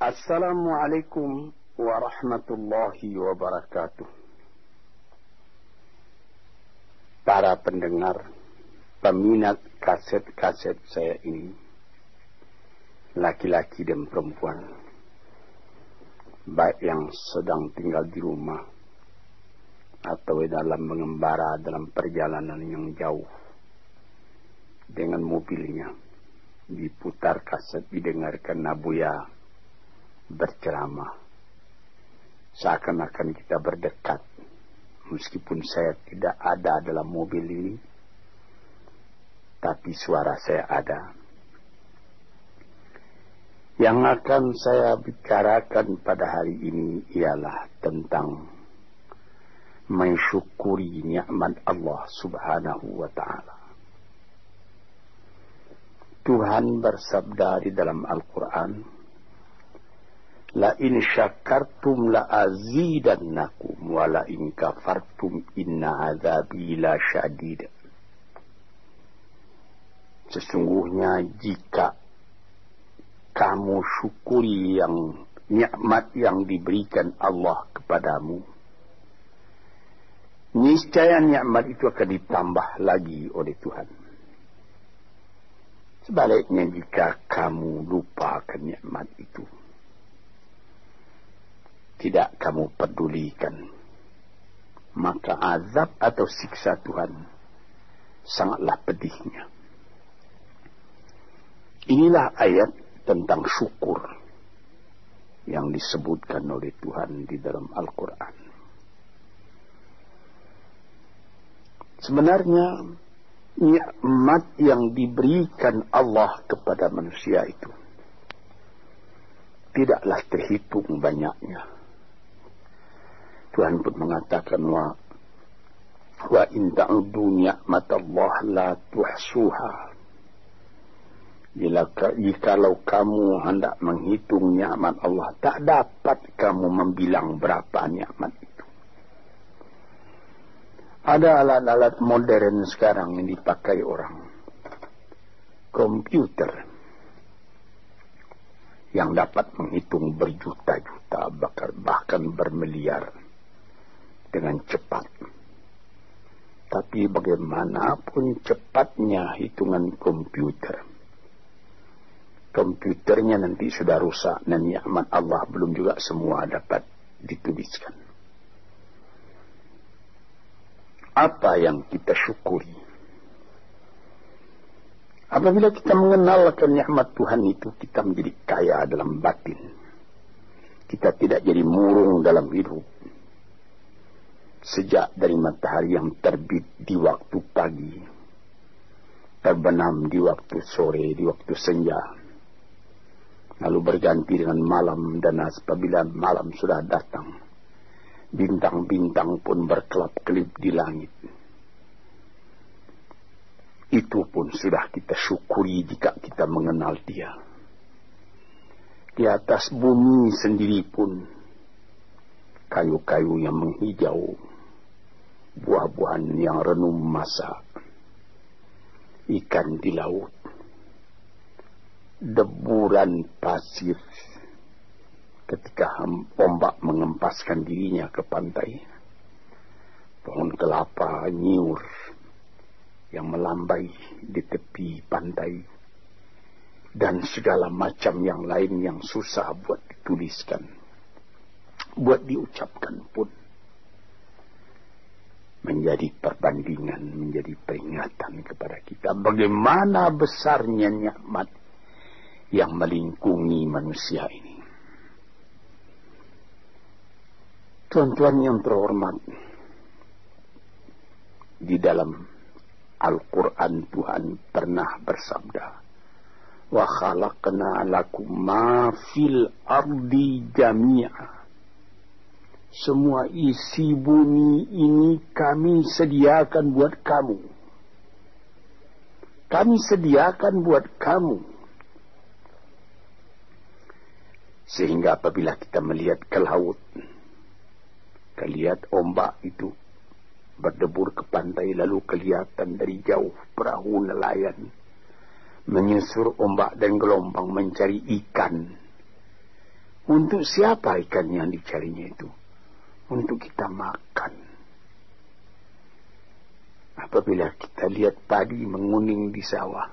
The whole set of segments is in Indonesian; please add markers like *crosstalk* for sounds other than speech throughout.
Assalamualaikum warahmatullahi wabarakatuh. Para pendengar, peminat kaset-kaset saya ini, laki-laki dan perempuan, baik yang sedang tinggal di rumah atau dalam mengembara dalam perjalanan yang jauh dengan mobilnya diputar kaset didengarkan Nabuya berceramah. Seakan-akan kita berdekat. Meskipun saya tidak ada dalam mobil ini tapi suara saya ada. Yang akan saya bicarakan pada hari ini ialah tentang mensyukuri nikmat Allah Subhanahu wa taala. Tuhan bersabda di dalam Al-Qur'an, La in syakartum la azidannakum wa la in kafartum inna azabi la syadid. Sesungguhnya jika kamu syukuri yang nikmat yang diberikan Allah kepadamu, niscaya nikmat itu akan ditambah lagi oleh Tuhan. Sebaliknya jika kamu lupakan nikmat itu, tidak kamu pedulikan, maka azab atau siksa Tuhan sangatlah pedihnya. Inilah ayat tentang syukur yang disebutkan oleh Tuhan di dalam Al-Quran. Sebenarnya nikmat yang diberikan Allah kepada manusia itu tidaklah terhitung banyaknya. Tuhan pun mengatakan wa wa in ta'udu ni'matallah la tuhsuha. Jikalau kamu hendak menghitung nikmat Allah, tak dapat kamu membilang berapa nikmat ada alat-alat modern sekarang yang dipakai orang. Komputer yang dapat menghitung berjuta-juta bahkan bermiliar dengan cepat. Tapi bagaimanapun cepatnya hitungan komputer, komputernya nanti sudah rusak dan nikmat Allah belum juga semua dapat dituliskan apa yang kita syukuri. Apabila kita mengenalkan nikmat Tuhan itu, kita menjadi kaya dalam batin. Kita tidak jadi murung dalam hidup. Sejak dari matahari yang terbit di waktu pagi, terbenam di waktu sore, di waktu senja, lalu berganti dengan malam dan apabila malam sudah datang, bintang-bintang pun berkelap-kelip di langit. Itu pun sudah kita syukuri jika kita mengenal dia. Di atas bumi sendiri pun kayu-kayu yang menghijau, buah-buahan yang renum masa, ikan di laut, deburan pasir ketika ombak mengempaskan dirinya ke pantai. Pohon kelapa nyiur yang melambai di tepi pantai. Dan segala macam yang lain yang susah buat dituliskan. Buat diucapkan pun. Menjadi perbandingan, menjadi peringatan kepada kita. Bagaimana besarnya nikmat yang melingkungi manusia ini. Tuan-tuan yang terhormat, di dalam Al-Quran Tuhan pernah bersabda, Wa khalaqna lakum ma fil ardi jami'a. Semua isi bumi ini kami sediakan buat kamu. Kami sediakan buat kamu. Sehingga apabila kita melihat ke laut, Kelihat ombak itu berdebur ke pantai lalu kelihatan dari jauh perahu nelayan menyusur ombak dan gelombang mencari ikan Untuk siapa ikan yang dicarinya itu? Untuk kita makan. Apabila kita lihat padi menguning di sawah,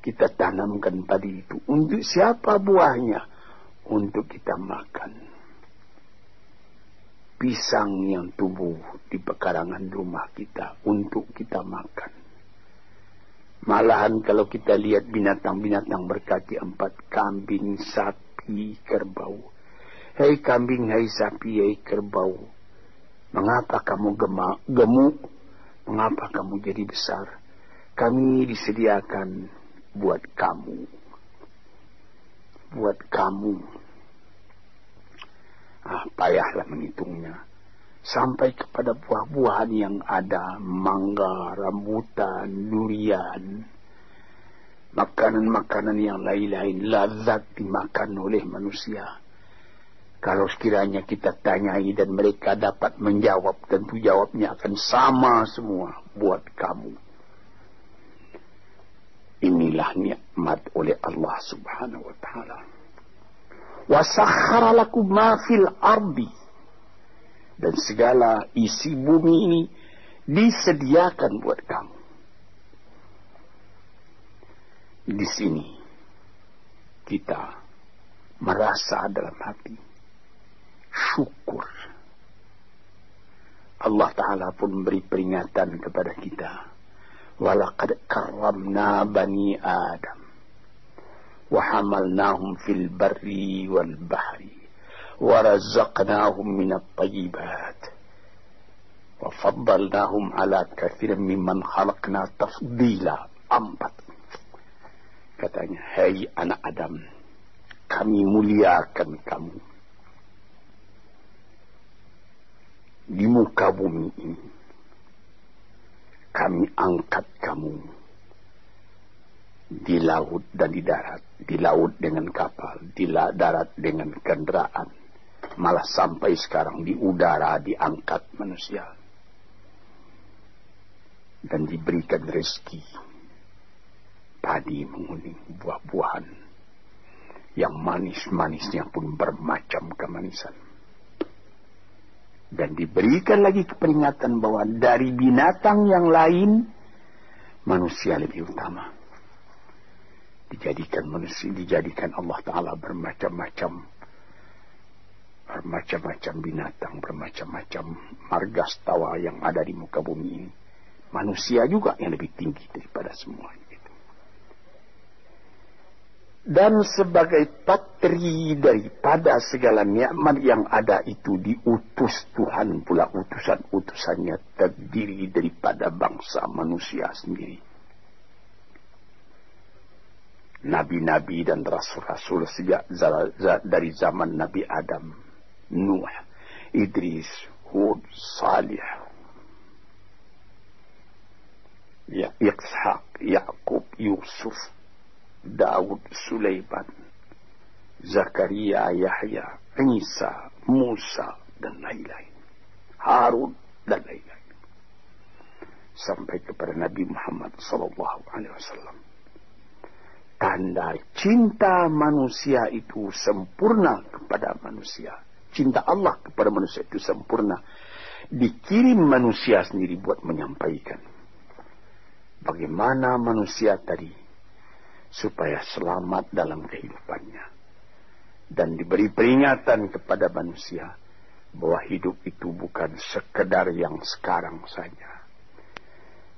kita tanamkan padi itu. Untuk siapa buahnya? Untuk kita makan. Pisang yang tumbuh di pekarangan rumah kita untuk kita makan. Malahan kalau kita lihat binatang-binatang berkaki empat, kambing, sapi, kerbau. Hei kambing, hei sapi, hei kerbau. Mengapa kamu gemuk? Mengapa kamu jadi besar? Kami disediakan buat kamu. Buat kamu. Ah, payahlah menghitungnya. Sampai kepada buah-buahan yang ada. Mangga, rambutan, durian makanan-makanan yang lain-lain lazat dimakan oleh manusia. Kalau sekiranya kita tanyai dan mereka dapat menjawab, tentu jawabnya akan sama semua buat kamu. Inilah nikmat oleh Allah subhanahu wa ta'ala. Wasakhara lakum ma fil ardi. Dan segala isi bumi ini disediakan buat kamu. di sini kita merasa dalam hati syukur. Allah Ta'ala pun beri peringatan kepada kita. Walaqad karramna bani Adam. Wahamalnahum fil barri wal bahri. Warazaqnahum minat tayyibat. Wafaddalnahum ala kathirin mimman khalaqna tafdila. Empat Katanya, Hei anak Adam, kami muliakan kamu. Di muka bumi ini, kami angkat kamu di laut dan di darat. Di laut dengan kapal, di darat dengan kendaraan. Malah sampai sekarang di udara diangkat manusia. Dan diberikan rezeki padi menguning buah-buahan yang manis-manisnya pun bermacam kemanisan. Dan diberikan lagi keperingatan bahwa dari binatang yang lain, manusia lebih utama. Dijadikan manusia, dijadikan Allah Ta'ala bermacam-macam bermacam-macam binatang, bermacam-macam margastawa yang ada di muka bumi ini. Manusia juga yang lebih tinggi daripada semuanya dan sebagai patri daripada segala nikmat yang ada itu diutus Tuhan pula utusan-utusannya terdiri daripada bangsa manusia sendiri. Nabi-nabi dan rasul-rasul sejak dari zaman Nabi Adam, Nuh, Idris, Hud, Salih, ya, Ishak, Yakub, Yusuf, Daud, Sulaiman, Zakaria, Yahya, Isa, Musa, dan lain-lain. Harun, dan lain-lain. Sampai kepada Nabi Muhammad Wasallam. Tanda cinta manusia itu sempurna kepada manusia. Cinta Allah kepada manusia itu sempurna. Dikirim manusia sendiri buat menyampaikan. Bagaimana manusia tadi supaya selamat dalam kehidupannya. Dan diberi peringatan kepada manusia bahwa hidup itu bukan sekedar yang sekarang saja.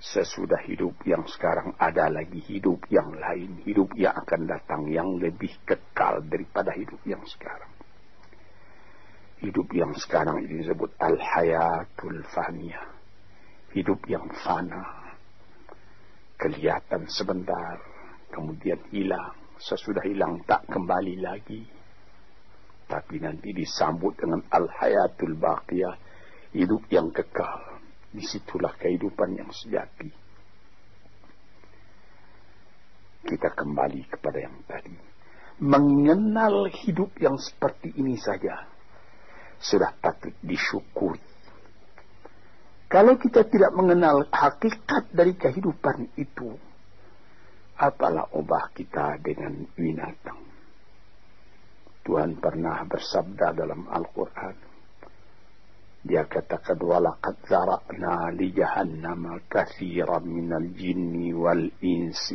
Sesudah hidup yang sekarang ada lagi hidup yang lain, hidup yang akan datang yang lebih kekal daripada hidup yang sekarang. Hidup yang sekarang ini disebut al-hayatul faniyah. Hidup yang fana. Kelihatan sebentar, kemudian hilang. Sesudah hilang tak kembali lagi. Tapi nanti disambut dengan al-hayatul baqiyah. Hidup yang kekal. Di situlah kehidupan yang sejati. Kita kembali kepada yang tadi. Mengenal hidup yang seperti ini saja. Sudah patut disyukuri. Kalau kita tidak mengenal hakikat dari kehidupan itu, apalah obah kita dengan binatang. Tuhan pernah bersabda dalam Al-Quran. Dia katakan, وَلَقَدْ ذَرَأْنَا لِجَهَنَّمَ كَثِيرًا مِنَ الْجِنِّ وَالْإِنسِ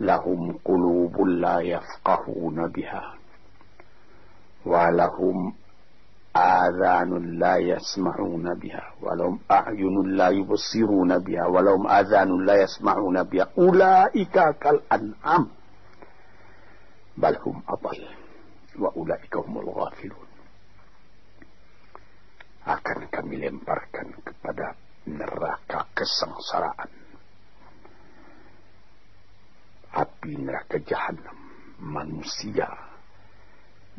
لَهُمْ قُلُوبٌ لَا يَفْقَهُونَ بِهَا وَلَهُمْ آذان لا يسمعون بها ولهم أعين لا يبصرون بها ولهم آذان لا يسمعون بها. أولئك كالأنعام بل هم أضل وأولئك هم الغافلون. akan kami lemparkan kepada neraka kesengsaraan api neraka jahanam manusia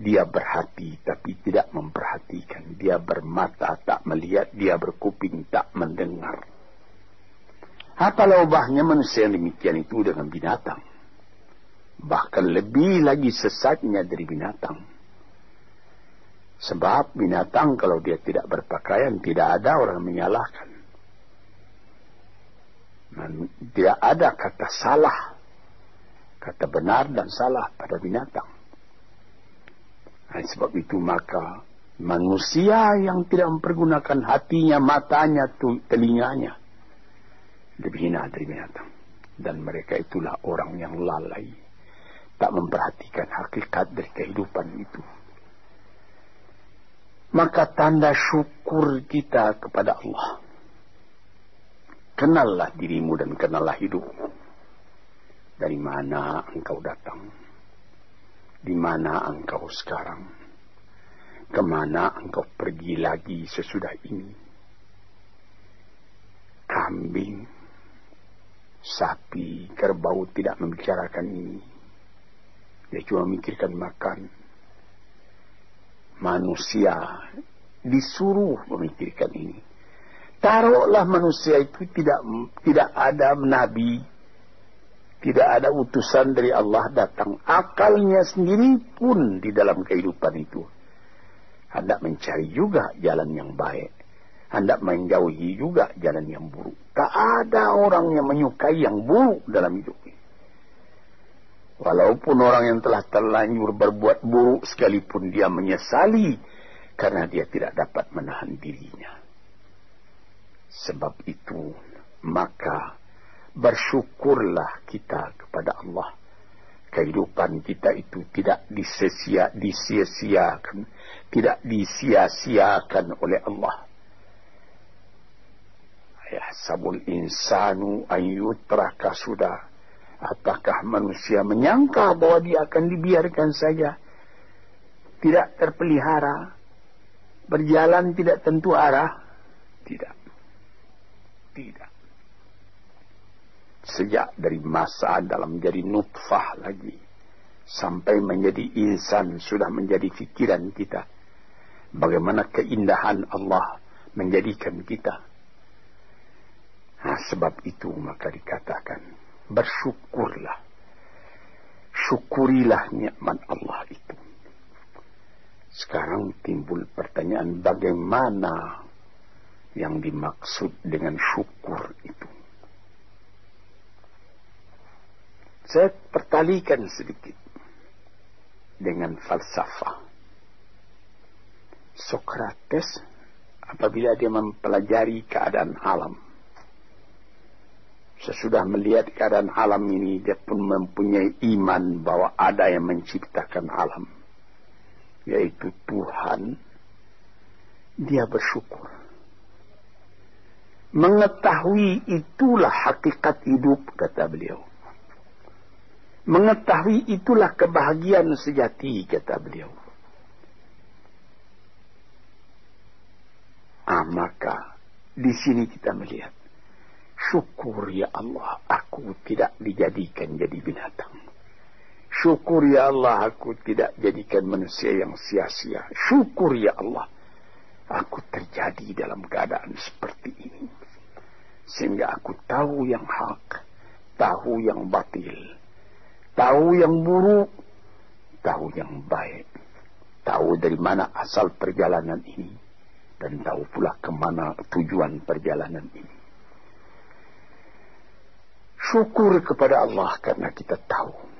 dia berhati tapi tidak memperhatikan. Dia bermata tak melihat. Dia berkuping tak mendengar. Apa ubahnya manusia yang demikian itu dengan binatang? Bahkan lebih lagi sesatnya dari binatang. Sebab binatang kalau dia tidak berpakaian tidak ada orang menyalahkan. Dan tidak ada kata salah. Kata benar dan salah pada binatang. Nah, sebab itu maka manusia yang tidak mempergunakan hatinya, matanya, telinganya lebih hina dari binatang. Dan mereka itulah orang yang lalai. Tak memperhatikan hakikat dari kehidupan itu. Maka tanda syukur kita kepada Allah. Kenallah dirimu dan kenallah hidupmu. Dari mana engkau datang di mana engkau sekarang? Ke mana engkau pergi lagi sesudah ini? Kambing, sapi, kerbau tidak membicarakan ini. Dia cuma memikirkan makan. Manusia disuruh memikirkan ini. Taruhlah manusia itu tidak tidak ada nabi, tidak ada utusan dari Allah datang. Akalnya sendiri pun di dalam kehidupan itu. Hendak mencari juga jalan yang baik. Hendak menjauhi juga jalan yang buruk. Tak ada orang yang menyukai yang buruk dalam hidup ini. Walaupun orang yang telah terlanjur berbuat buruk sekalipun dia menyesali karena dia tidak dapat menahan dirinya. Sebab itu maka bersyukurlah kita kepada Allah. Kehidupan kita itu tidak disia-siakan, tidak disia-siakan oleh Allah. Ya, sabul insanu ayyutraka sudah. Apakah manusia menyangka bahwa dia akan dibiarkan saja? Tidak terpelihara. Berjalan tidak tentu arah? Tidak. Tidak sejak dari masa dalam menjadi nutfah lagi sampai menjadi insan sudah menjadi fikiran kita. Bagaimana keindahan Allah menjadikan kita? Nah, sebab itu maka dikatakan bersyukurlah. Syukurilah nikmat Allah itu. Sekarang timbul pertanyaan bagaimana yang dimaksud dengan syukur itu Saya pertalikan sedikit dengan falsafah. Sokrates apabila dia mempelajari keadaan alam. Sesudah melihat keadaan alam ini, dia pun mempunyai iman bahwa ada yang menciptakan alam. Yaitu Tuhan. Dia bersyukur. Mengetahui itulah hakikat hidup, kata beliau. Mengetahui itulah kebahagiaan sejati, kata beliau. Ah, maka di sini kita melihat. Syukur ya Allah, aku tidak dijadikan jadi binatang. Syukur ya Allah, aku tidak jadikan manusia yang sia-sia. Syukur ya Allah, aku terjadi dalam keadaan seperti ini. Sehingga aku tahu yang hak, tahu yang batil tahu yang buruk, tahu yang baik, tahu dari mana asal perjalanan ini, dan tahu pula ke mana tujuan perjalanan ini. Syukur kepada Allah karena kita tahu.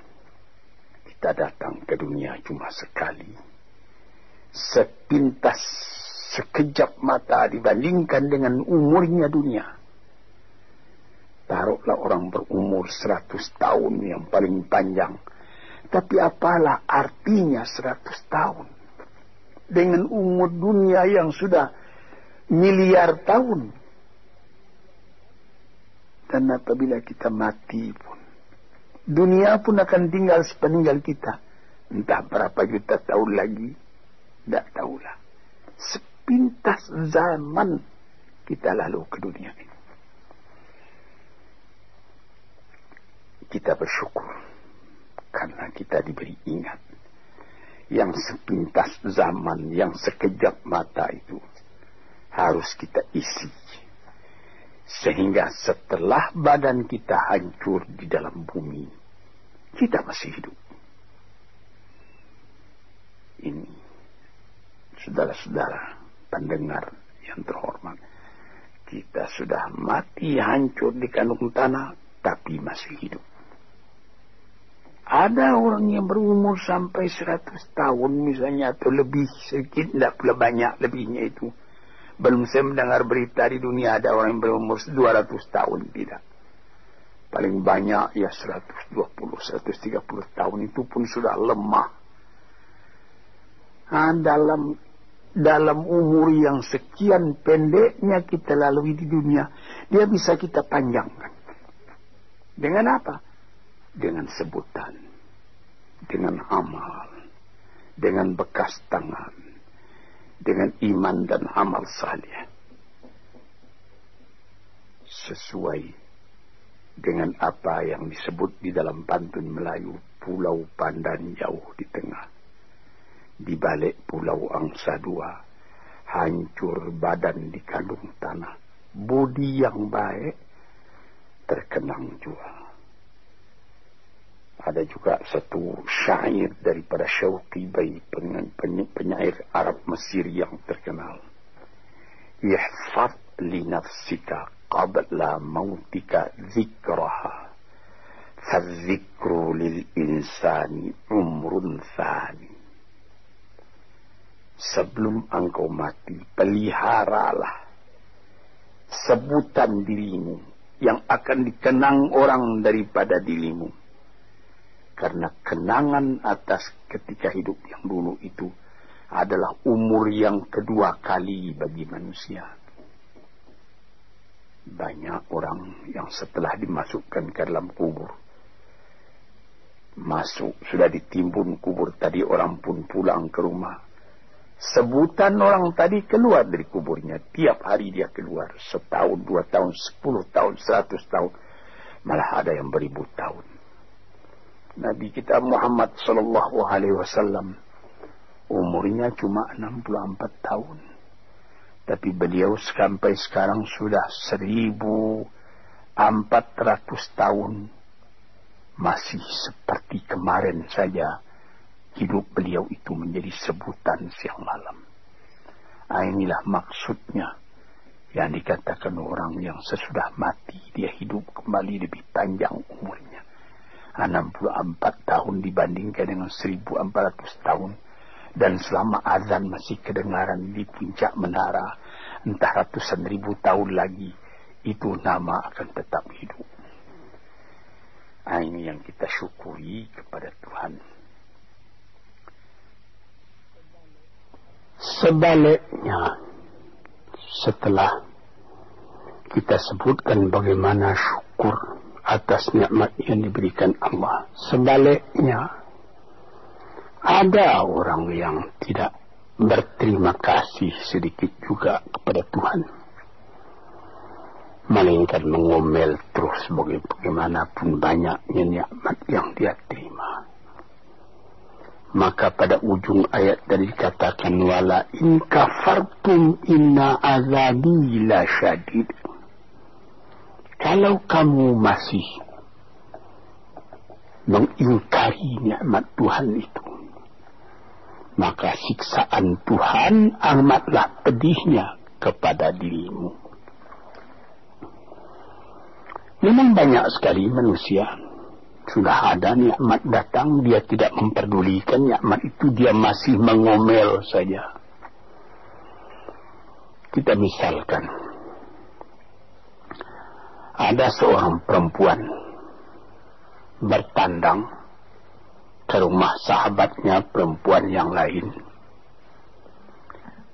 kita datang ke dunia cuma sekali. Sepintas sekejap mata dibandingkan dengan umurnya dunia. Taruhlah orang berumur seratus tahun yang paling panjang. Tapi apalah artinya seratus tahun? Dengan umur dunia yang sudah miliar tahun. Dan apabila kita mati pun, dunia pun akan tinggal sepeninggal kita. Entah berapa juta tahun lagi, tidak tahulah. Sepintas zaman kita lalu ke dunia ini. Kita bersyukur karena kita diberi ingat yang sepintas zaman, yang sekejap mata itu harus kita isi. Sehingga setelah badan kita hancur di dalam bumi, kita masih hidup. Ini, saudara-saudara pendengar yang terhormat, kita sudah mati hancur di kandung tanah, tapi masih hidup. Ada orang yang berumur sampai 100 tahun misalnya atau lebih sedikit, tidak pula banyak lebihnya itu. Belum saya mendengar berita di dunia ada orang yang berumur 200 tahun, tidak. Paling banyak ya 120, 130 tahun itu pun sudah lemah. Nah, dalam dalam umur yang sekian pendeknya kita lalui di dunia, dia bisa kita panjangkan. Dengan apa? Dengan sebutan, dengan amal, dengan bekas tangan, dengan iman dan amal saleh. Sesuai dengan apa yang disebut di dalam pantun Melayu, Pulau Pandan jauh di tengah. Di balik Pulau Angsa Dua, hancur badan di kandung tanah. Budi yang baik terkenang jual. Ada juga satu syair daripada Syauqi Bai, penyair Arab Mesir yang terkenal. Ihfad li nafsika qabla mautika zikraha. Fadzikru lil insani umrun thani. Sebelum engkau mati, peliharalah sebutan dirimu yang akan dikenang orang daripada dirimu karena kenangan atas ketika hidup yang dulu itu adalah umur yang kedua kali bagi manusia. Banyak orang yang setelah dimasukkan ke dalam kubur, masuk sudah ditimbun kubur tadi orang pun pulang ke rumah. Sebutan orang tadi keluar dari kuburnya. Tiap hari dia keluar. Setahun, dua tahun, sepuluh tahun, seratus tahun. Malah ada yang beribu tahun. Nabi kita Muhammad sallallahu alaihi wasallam umurnya cuma 64 tahun. Tapi beliau sampai sekarang sudah 1400 tahun masih seperti kemarin saja hidup beliau itu menjadi sebutan siang malam. Nah, inilah maksudnya yang dikatakan orang yang sesudah mati dia hidup kembali lebih panjang umurnya. 64 tahun dibandingkan dengan 1400 tahun. Dan selama azan masih kedengaran di puncak menara entah ratusan ribu tahun lagi itu nama akan tetap hidup. Nah, ini yang kita syukuri kepada Tuhan. Sebaliknya setelah kita sebutkan bagaimana syukur atas nikmat yang diberikan Allah. Sebaliknya, ada orang yang tidak berterima kasih sedikit juga kepada Tuhan. Melainkan mengomel terus bagaimanapun banyaknya nikmat yang dia terima. Maka pada ujung ayat tadi dikatakan wala in kafartum inna azabi la syadid. Kalau kamu masih mengingkari nikmat Tuhan itu, maka siksaan Tuhan amatlah pedihnya kepada dirimu. Memang banyak sekali manusia Sudah ada nikmat datang, dia tidak memperdulikan nikmat itu, dia masih mengomel saja. Kita misalkan, ada seorang perempuan bertandang ke rumah sahabatnya perempuan yang lain.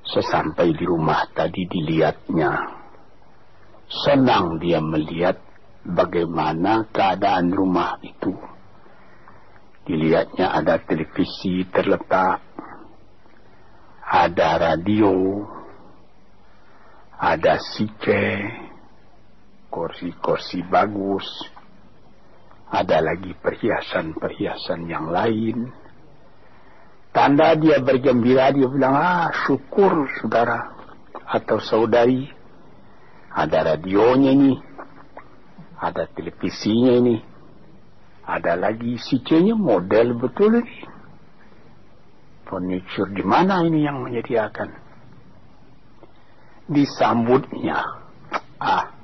Sesampai di rumah tadi dilihatnya, senang dia melihat bagaimana keadaan rumah itu. Dilihatnya ada televisi terletak, ada radio, ada sice, kursi-kursi bagus, ada lagi perhiasan-perhiasan yang lain. Tanda dia bergembira, dia bilang, ah syukur saudara atau saudari, ada radionya nih, ada televisinya ini. Ada lagi CC-nya model betul ini. Furniture di mana ini yang menyediakan? Disambutnya. Ah,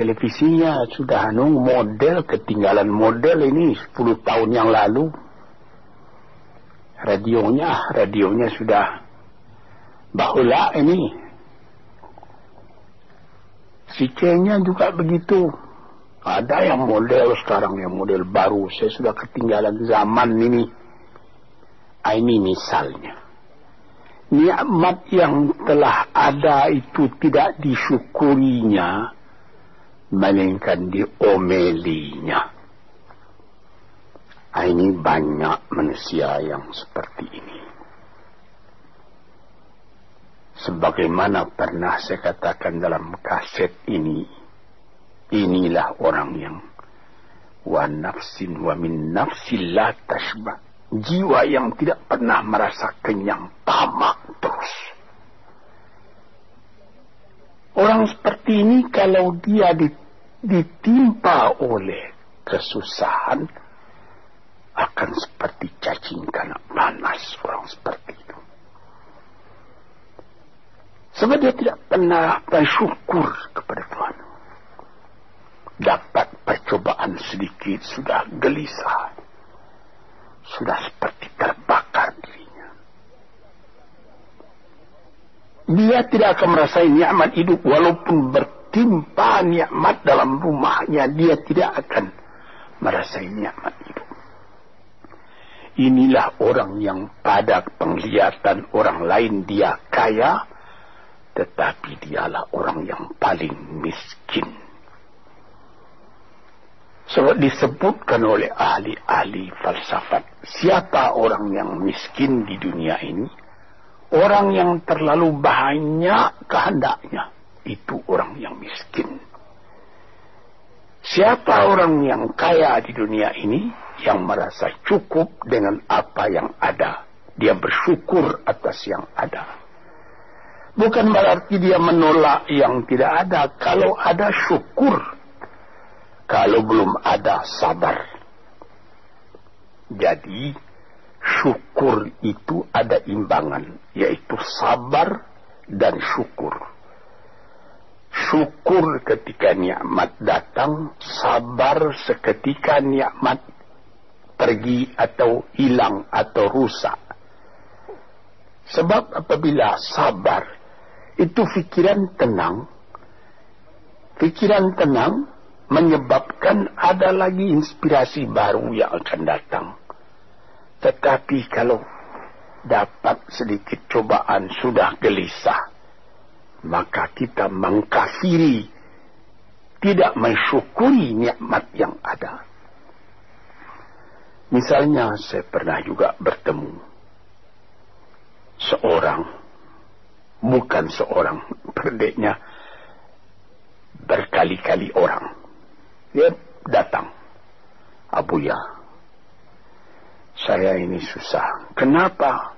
televisinya sudah anu model ketinggalan model ini 10 tahun yang lalu. Radionya, radionya sudah bahula ini Si C-nya juga begitu. Ada yang model sekarang, yang model baru. Saya sudah ketinggalan zaman ini. Ah, ini misalnya. Nikmat yang telah ada itu tidak disyukurinya, melainkan diomelinya. Ah, ini banyak manusia yang seperti ini. Sebagaimana pernah saya katakan dalam kaset ini, inilah orang yang wa nafsin wa min nafsin la tashba. Jiwa yang tidak pernah merasa kenyang, tamak terus. Orang seperti ini kalau dia ditimpa oleh kesusahan, akan seperti cacing karena panas orang seperti itu. Sebab dia tidak pernah bersyukur kepada Tuhan. Dapat percobaan sedikit sudah gelisah. Sudah seperti terbakar dirinya. Dia tidak akan merasai nikmat hidup walaupun bertimpa nikmat dalam rumahnya. Dia tidak akan merasai nikmat hidup. Inilah orang yang pada penglihatan orang lain dia kaya tetapi dialah orang yang paling miskin. Sebab disebutkan oleh ahli-ahli falsafat, siapa orang yang miskin di dunia ini? Orang yang terlalu banyak kehendaknya, itu orang yang miskin. Siapa orang yang kaya di dunia ini yang merasa cukup dengan apa yang ada? Dia bersyukur atas yang ada. Bukan berarti dia menolak yang tidak ada. Kalau ada syukur. Kalau belum ada sabar. Jadi syukur itu ada imbangan. Yaitu sabar dan syukur. Syukur ketika nikmat datang. Sabar seketika nikmat pergi atau hilang atau rusak. Sebab apabila sabar itu pikiran tenang. Pikiran tenang menyebabkan ada lagi inspirasi baru yang akan datang. Tetapi kalau dapat sedikit cobaan sudah gelisah, maka kita mengkafiri, tidak mensyukuri nikmat yang ada. Misalnya saya pernah juga bertemu seorang bukan seorang perdeknya berkali-kali orang. Dia datang. Abu Ya saya ini susah. Kenapa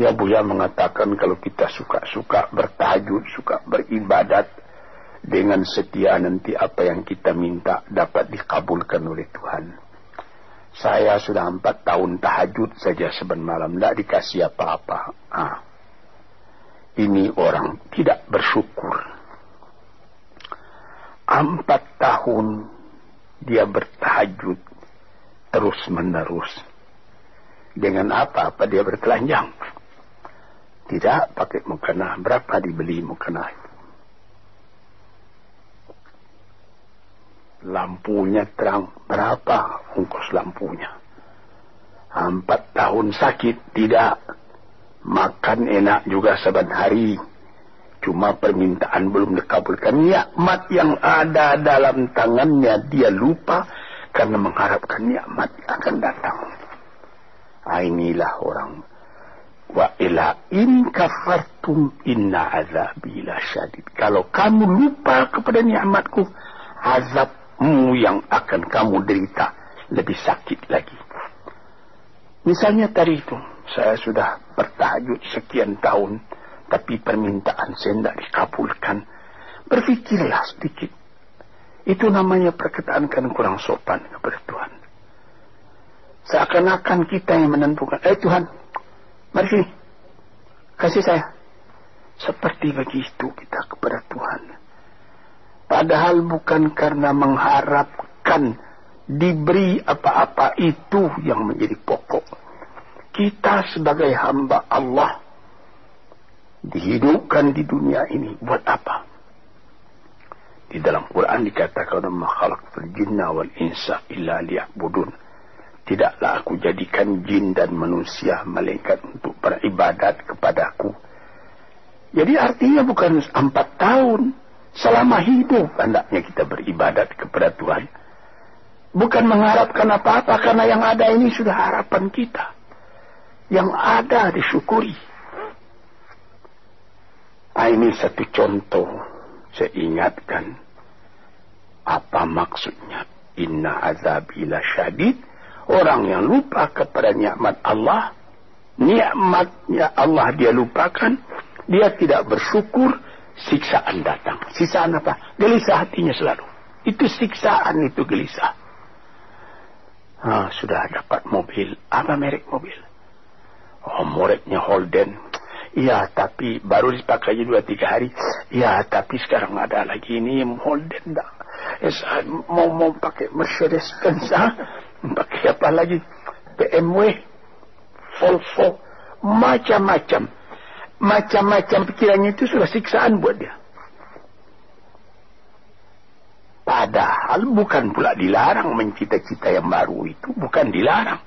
ya Buya mengatakan kalau kita suka-suka bertajud suka beribadat dengan setia nanti apa yang kita minta dapat dikabulkan oleh Tuhan saya sudah empat tahun tahajud saja sebentar malam tidak dikasih apa-apa ah ini orang tidak bersyukur. Empat tahun dia bertahajud terus menerus. Dengan apa? Apa dia bertelanjang? Tidak pakai mukena. Berapa dibeli mukena? Lampunya terang. Berapa ongkos lampunya? Empat tahun sakit. Tidak. Makan enak juga saban hari. Cuma permintaan belum dikabulkan. Nikmat yang ada dalam tangannya dia lupa karena mengharapkan nikmat akan datang. Ah, inilah orang wa ila in kafartum inna azabi la syadid. Kalau kamu lupa kepada nikmatku, azabmu yang akan kamu derita lebih sakit lagi. Misalnya tadi itu, saya sudah bertahajud sekian tahun, tapi permintaan saya tidak dikabulkan. Berfikirlah sedikit. Itu namanya perkataan kan kurang sopan kepada Tuhan. Seakan-akan kita yang menentukan. Eh Tuhan, mari sini. Kasih saya. Seperti begitu kita kepada Tuhan. Padahal bukan karena mengharapkan diberi apa-apa itu yang menjadi pokok. Kita sebagai hamba Allah dihidupkan di dunia ini buat apa? Di dalam Quran dikatakan makhluk jinna wal insa illa liya'budun Tidaklah aku jadikan jin dan manusia malaikat untuk beribadat kepadaku. Jadi artinya bukan empat tahun. Selama hidup hendaknya kita beribadat kepada Tuhan. Bukan mengharapkan apa-apa karena yang ada ini sudah harapan kita. Yang ada disyukuri. Nah, ini satu contoh saya ingatkan apa maksudnya inna azabila syadid Orang yang lupa kepada nikmat Allah, nikmatnya Allah dia lupakan, dia tidak bersyukur, siksaan datang. Siksaan apa? Gelisah hatinya selalu. Itu siksaan, itu gelisah. Ah, sudah dapat mobil. Apa merek mobil? Oh, mereknya Holden. Iya, tapi baru dipakai dua tiga hari. Iya, tapi sekarang ada lagi ini Holden. Dah. Yes, mau mau pakai Mercedes Benz. Pakai apa lagi? BMW Volvo. Macam-macam. Macam-macam pikirannya itu sudah siksaan buat dia. Padahal bukan pula dilarang mencita-cita yang baru itu. Bukan dilarang.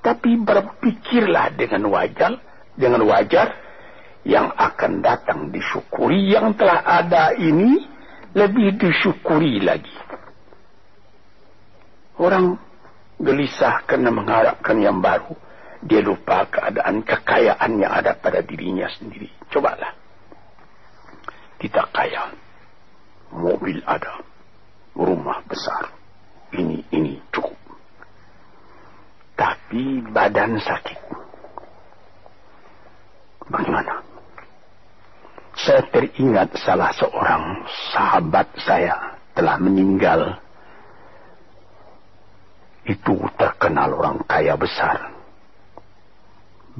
Tapi berpikirlah dengan wajar dengan wajar yang akan datang disyukuri. Yang telah ada ini lebih disyukuri lagi. Orang gelisah karena mengharapkan yang baru. Dia lupa keadaan kekayaan yang ada pada dirinya sendiri. Cobalah. Kita kaya. Mobil ada. Rumah besar. Ini, ini cukup. Tapi badan sakit. Bagaimana? Saya teringat salah seorang sahabat saya telah meninggal itu terkenal orang kaya besar.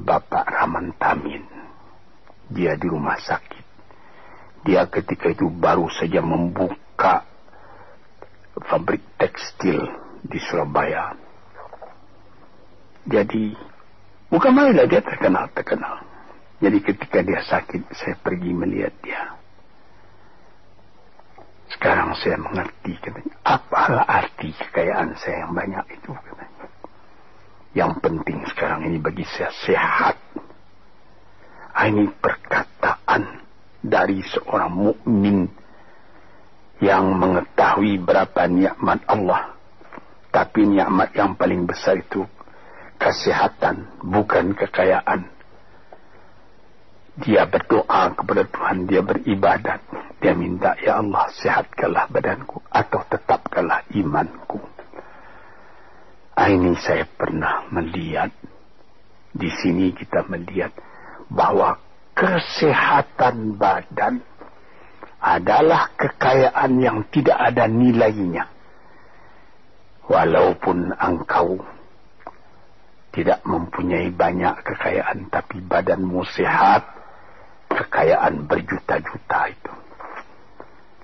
Bapak Raman Tamin. Dia di rumah sakit. Dia ketika itu baru saja membuka pabrik tekstil di Surabaya. Jadi, bukan main lah dia terkenal-terkenal. Jadi ketika dia sakit, saya pergi melihat dia. Sekarang saya mengerti katanya. Apalah arti kekayaan saya yang banyak itu katanya. Yang penting sekarang ini bagi saya sehat. Ah, ini perkataan dari seorang mukmin yang mengetahui berapa nikmat Allah. Tapi nikmat yang paling besar itu kesehatan, bukan kekayaan. Dia berdoa kepada Tuhan, dia beribadat. Dia minta, Ya Allah, sehatkanlah badanku atau tetapkanlah imanku. Ini saya pernah melihat. Di sini kita melihat bahwa kesehatan badan adalah kekayaan yang tidak ada nilainya. Walaupun engkau tidak mempunyai banyak kekayaan, tapi badanmu sehat, kekayaan berjuta-juta itu.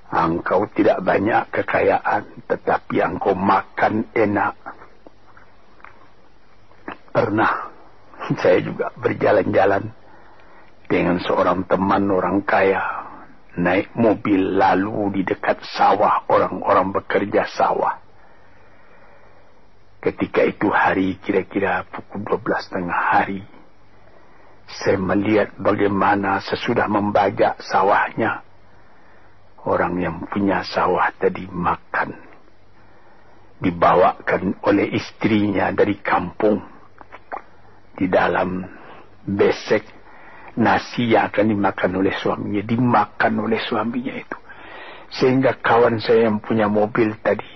Engkau tidak banyak kekayaan, tetapi engkau makan enak. Pernah *laughs* saya juga berjalan-jalan dengan seorang teman orang kaya, naik mobil lalu di dekat sawah orang-orang bekerja sawah. Ketika itu hari kira-kira pukul 12 tengah hari, saya melihat bagaimana sesudah membajak sawahnya, orang yang punya sawah tadi makan. Dibawakan oleh istrinya dari kampung. Di dalam besek nasi yang akan dimakan oleh suaminya. Dimakan oleh suaminya itu. Sehingga kawan saya yang punya mobil tadi.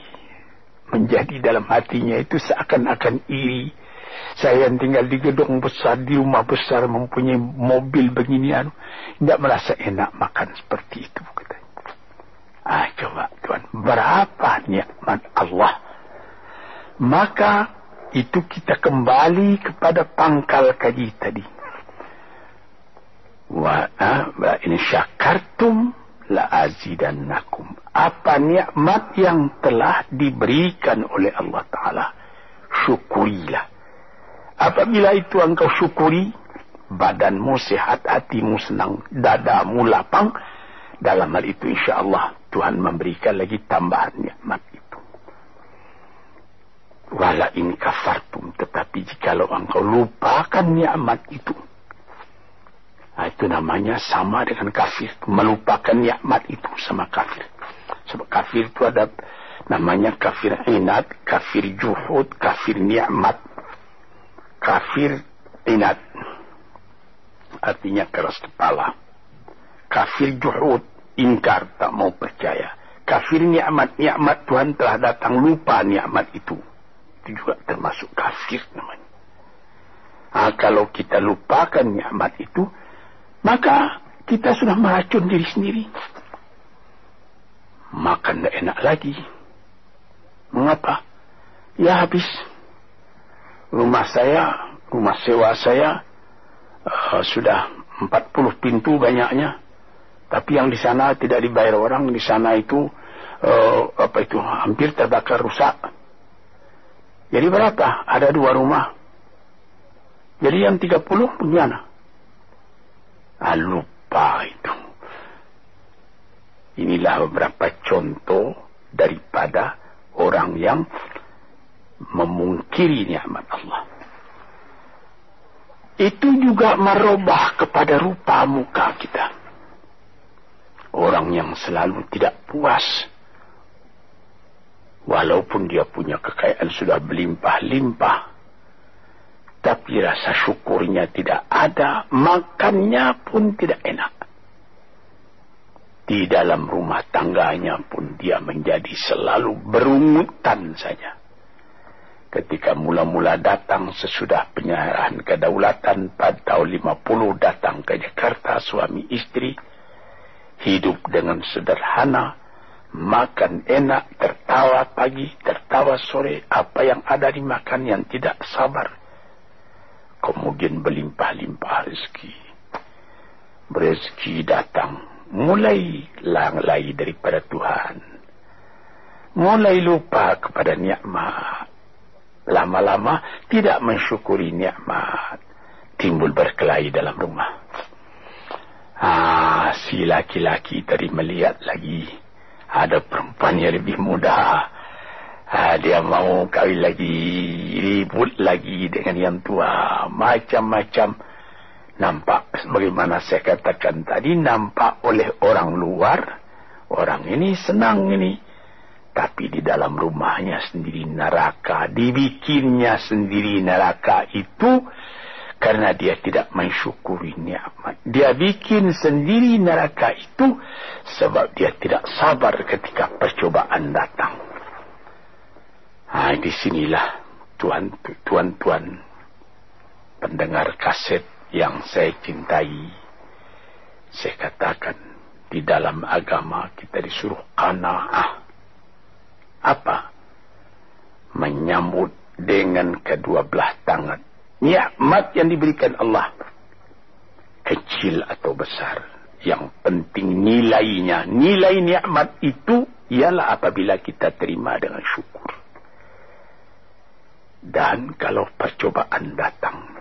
Menjadi dalam hatinya itu seakan-akan iri. Saya yang tinggal di gedung besar, di rumah besar, mempunyai mobil beginian. Tidak merasa enak makan seperti itu. Ah, coba Tuhan, berapa nikmat Allah. Maka itu kita kembali kepada pangkal kaji tadi. Wa, ah, wa in syakartum la azidannakum. Apa nikmat yang telah diberikan oleh Allah Ta'ala. Syukurilah. Apabila itu engkau syukuri, badanmu sehat, hatimu senang, dadamu lapang, dalam hal itu insya Allah Tuhan memberikan lagi tambahan nikmat itu. Wala in kafartum. Tetapi jikalau engkau lupakan nikmat itu. Nah, itu namanya sama dengan kafir. Melupakan nikmat itu sama kafir. Sebab kafir itu ada namanya kafir inat, kafir juhud, kafir nikmat. Kafir inat. Artinya keras kepala. Kafir juhud ingkar tak mau percaya. Kafir nikmat nikmat Tuhan telah datang lupa nikmat itu. Itu juga termasuk kafir namanya. Ah, kalau kita lupakan nikmat itu, maka kita sudah meracun diri sendiri. Makan tidak enak lagi. Mengapa? Ya habis. Rumah saya, rumah sewa saya uh, sudah 40 pintu banyaknya tapi yang di sana tidak dibayar orang, di sana itu uh, apa itu hampir terbakar rusak. Jadi berapa? Ada dua rumah. Jadi yang 30 bagaimana? Ah, lupa itu. Inilah beberapa contoh daripada orang yang memungkiri nikmat Allah. Itu juga merubah kepada rupa muka kita. Orang yang selalu tidak puas. Walaupun dia punya kekayaan sudah berlimpah-limpah. Tapi rasa syukurnya tidak ada. Makannya pun tidak enak. Di dalam rumah tangganya pun dia menjadi selalu berungutan saja. Ketika mula-mula datang sesudah penyerahan kedaulatan pada tahun 50 datang ke Jakarta suami istri hidup dengan sederhana, makan enak, tertawa pagi, tertawa sore, apa yang ada dimakan yang tidak sabar. Kemudian berlimpah-limpah rezeki. Rezeki datang, mulai langlai daripada Tuhan. Mulai lupa kepada nikmat. Lama-lama tidak mensyukuri nikmat. Timbul berkelahi dalam rumah. Ah, si laki-laki tadi melihat lagi ada perempuan yang lebih muda. Ah, dia mau kawin lagi, ribut lagi dengan yang tua, macam-macam. Nampak bagaimana saya katakan tadi, nampak oleh orang luar, orang ini senang ini. Tapi di dalam rumahnya sendiri neraka, dibikinnya sendiri neraka itu karena dia tidak mensyukuri nikmat. Dia bikin sendiri neraka itu sebab dia tidak sabar ketika percobaan datang. Ah, di sinilah tuan tuan pendengar kaset yang saya cintai. Saya katakan di dalam agama kita disuruh qanaah. Apa? Menyambut dengan kedua belah tangan nikmat yang diberikan Allah kecil atau besar Yang penting nilainya. Nilai nikmat itu ialah apabila kita terima dengan syukur. Dan kalau percobaan datang,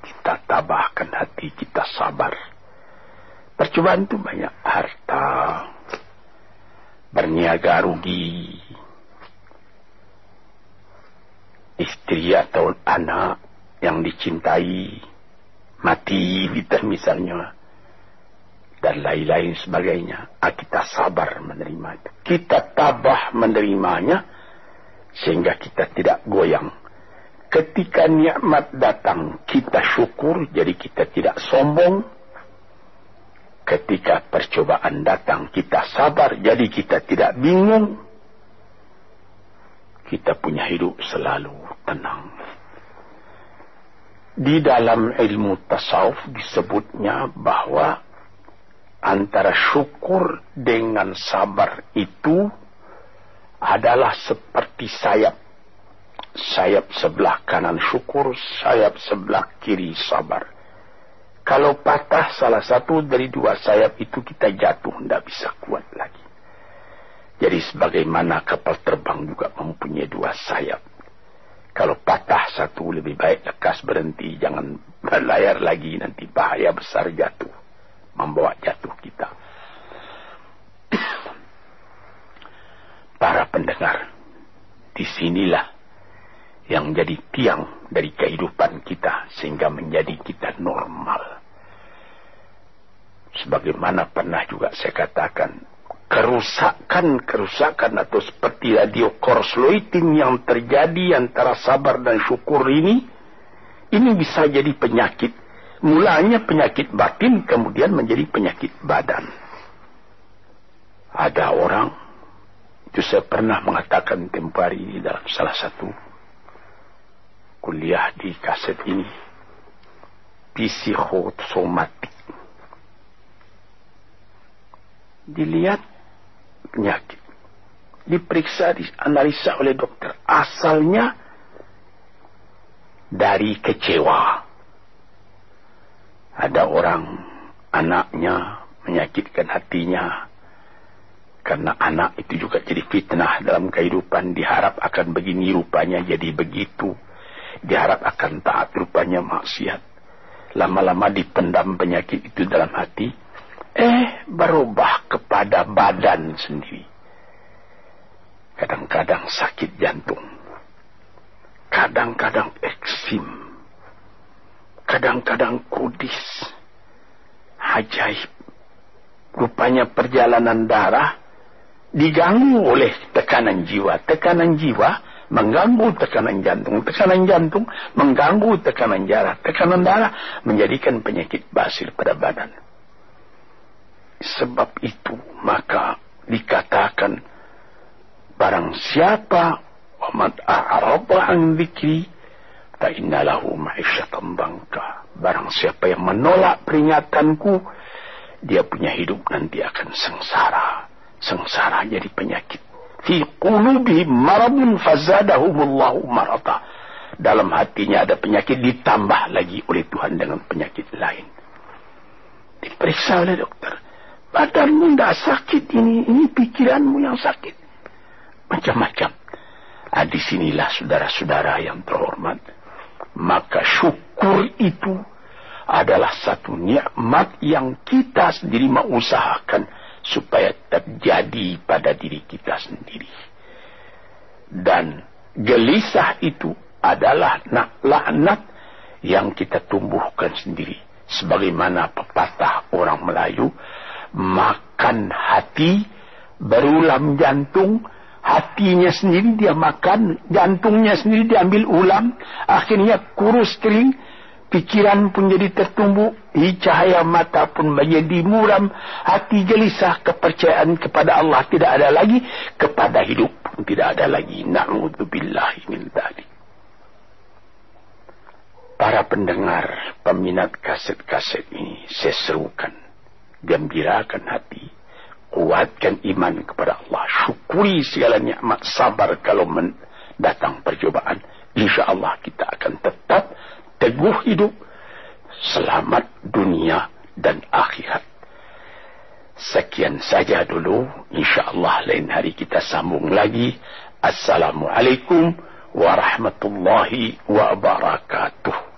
kita tabahkan hati, kita sabar. Percobaan itu banyak harta, berniaga rugi, istri atau anak yang dicintai, mati kita misalnya, dan lain-lain sebagainya. Ah, kita sabar menerima itu. Kita tabah menerimanya, sehingga kita tidak goyang. Ketika nikmat datang, kita syukur, jadi kita tidak sombong. Ketika percobaan datang, kita sabar, jadi kita tidak bingung. Kita punya hidup selalu tenang. Di dalam ilmu tasawuf disebutnya bahwa antara syukur dengan sabar itu adalah seperti sayap. Sayap sebelah kanan syukur, sayap sebelah kiri sabar. Kalau patah salah satu dari dua sayap itu kita jatuh, tidak bisa kuat lagi. Jadi sebagaimana kapal terbang juga mempunyai dua sayap. Kalau patah satu lebih baik lekas berhenti, jangan berlayar lagi nanti bahaya besar jatuh, membawa jatuh kita. *coughs* para pendengar. Di sinilah yang jadi tiang dari kehidupan kita sehingga menjadi kita normal. Sebagaimana pernah juga saya katakan, kerusakan-kerusakan atau seperti radio korsloitin yang terjadi antara sabar dan syukur ini, ini bisa jadi penyakit. Mulanya penyakit batin, kemudian menjadi penyakit badan. Ada orang itu saya pernah mengatakan tempoh hari ini dalam salah satu kuliah di kaset ini. Psikosomatik. Dilihat penyakit. Diperiksa, dianalisa oleh dokter. Asalnya dari kecewa. Ada orang anaknya menyakitkan hatinya karena anak itu juga jadi fitnah dalam kehidupan. Diharap akan begini rupanya jadi begitu. Diharap akan taat rupanya maksiat. Lama-lama dipendam penyakit itu dalam hati. Eh, berubah kepada badan sendiri. Kadang-kadang sakit jantung. Kadang-kadang eksim. Kadang-kadang kudis. Ajaib. Rupanya perjalanan darah diganggu oleh tekanan jiwa. Tekanan jiwa mengganggu tekanan jantung. Tekanan jantung mengganggu tekanan darah. Tekanan darah menjadikan penyakit basil pada badan. Sebab itu maka dikatakan barang siapa amat a'raba an dzikri fa innalahu ma'isyatan bangka. Barang siapa yang menolak peringatanku dia punya hidup nanti akan sengsara sengsara jadi penyakit. Fi qulubihim maradun fazadahumullahu marata. Dalam hatinya ada penyakit ditambah lagi oleh Tuhan dengan penyakit lain. Diperiksa oleh dokter. Badanmu tidak sakit ini, ini pikiranmu yang sakit. Macam-macam. Nah, di sinilah saudara-saudara yang terhormat. Maka syukur itu adalah satu nikmat yang kita sendiri mengusahakan supaya terjadi pada diri kita sendiri. Dan gelisah itu adalah laknat yang kita tumbuhkan sendiri. Sebagaimana pepatah orang Melayu, makan hati, berulam jantung, hatinya sendiri dia makan, jantungnya sendiri diambil ulam, akhirnya kurus kering, Pikiran pun jadi tertumbuh, cahaya mata pun menjadi muram, hati gelisah, kepercayaan kepada Allah tidak ada lagi, kepada hidup pun tidak ada lagi. Na'udzubillahi min dhalik. Para pendengar, peminat kaset-kaset ini, saya serukan, gembirakan hati, kuatkan iman kepada Allah, syukuri segala nikmat, sabar kalau datang percobaan. Insya Allah kita akan tetap teguh hidup, selamat dunia dan akhirat. Sekian saja dulu. InsyaAllah lain hari kita sambung lagi. Assalamualaikum warahmatullahi wabarakatuh.